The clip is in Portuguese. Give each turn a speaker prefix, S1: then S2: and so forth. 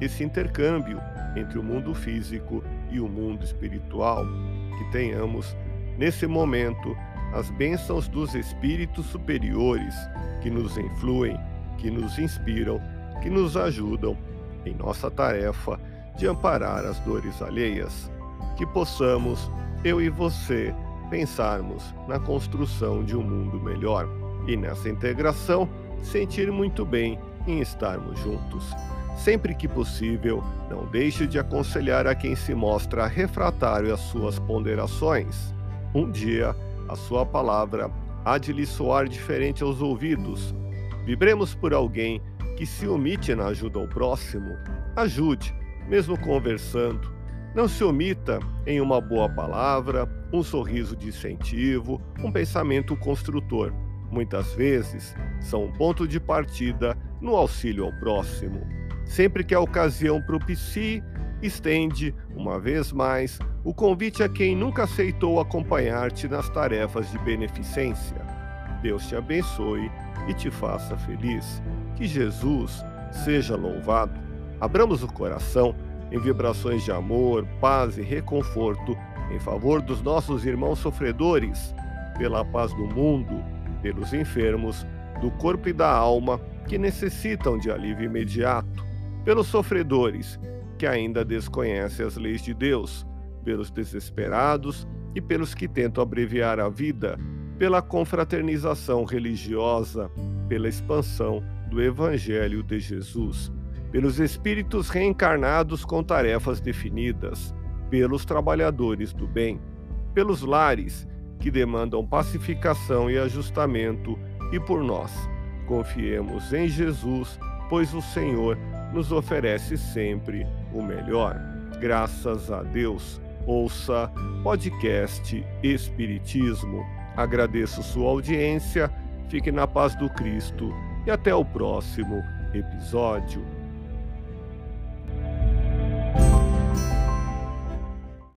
S1: esse intercâmbio entre o mundo físico e o mundo espiritual, que tenhamos nesse momento as bênçãos dos espíritos superiores que nos influem, que nos inspiram, que nos ajudam em nossa tarefa de amparar as dores alheias. Que possamos, eu e você, pensarmos na construção de um mundo melhor e nessa integração sentir muito bem em estarmos juntos. Sempre que possível, não deixe de aconselhar a quem se mostra refratário às suas ponderações. Um dia, a sua palavra há de lhe soar diferente aos ouvidos. Vibremos por alguém que se omite na ajuda ao próximo. Ajude, mesmo conversando. Não se omita em uma boa palavra, um sorriso de incentivo, um pensamento construtor. Muitas vezes são um ponto de partida no auxílio ao próximo. Sempre que a ocasião propicie, estende, uma vez mais, o convite a quem nunca aceitou acompanhar-te nas tarefas de beneficência. Deus te abençoe e te faça feliz. Que Jesus seja louvado. Abramos o coração em vibrações de amor, paz e reconforto em favor dos nossos irmãos sofredores, pela paz do mundo, pelos enfermos, do corpo e da alma que necessitam de alívio imediato, pelos sofredores que ainda desconhecem as leis de Deus, pelos desesperados e pelos que tentam abreviar a vida, pela confraternização religiosa, pela expansão do Evangelho de Jesus, pelos espíritos reencarnados com tarefas definidas, pelos trabalhadores do bem, pelos lares que demandam pacificação e ajustamento, e por nós. Confiemos em Jesus, pois o Senhor nos oferece sempre o melhor. Graças a Deus. Ouça podcast Espiritismo. Agradeço sua audiência, fique na paz do Cristo e até o próximo episódio.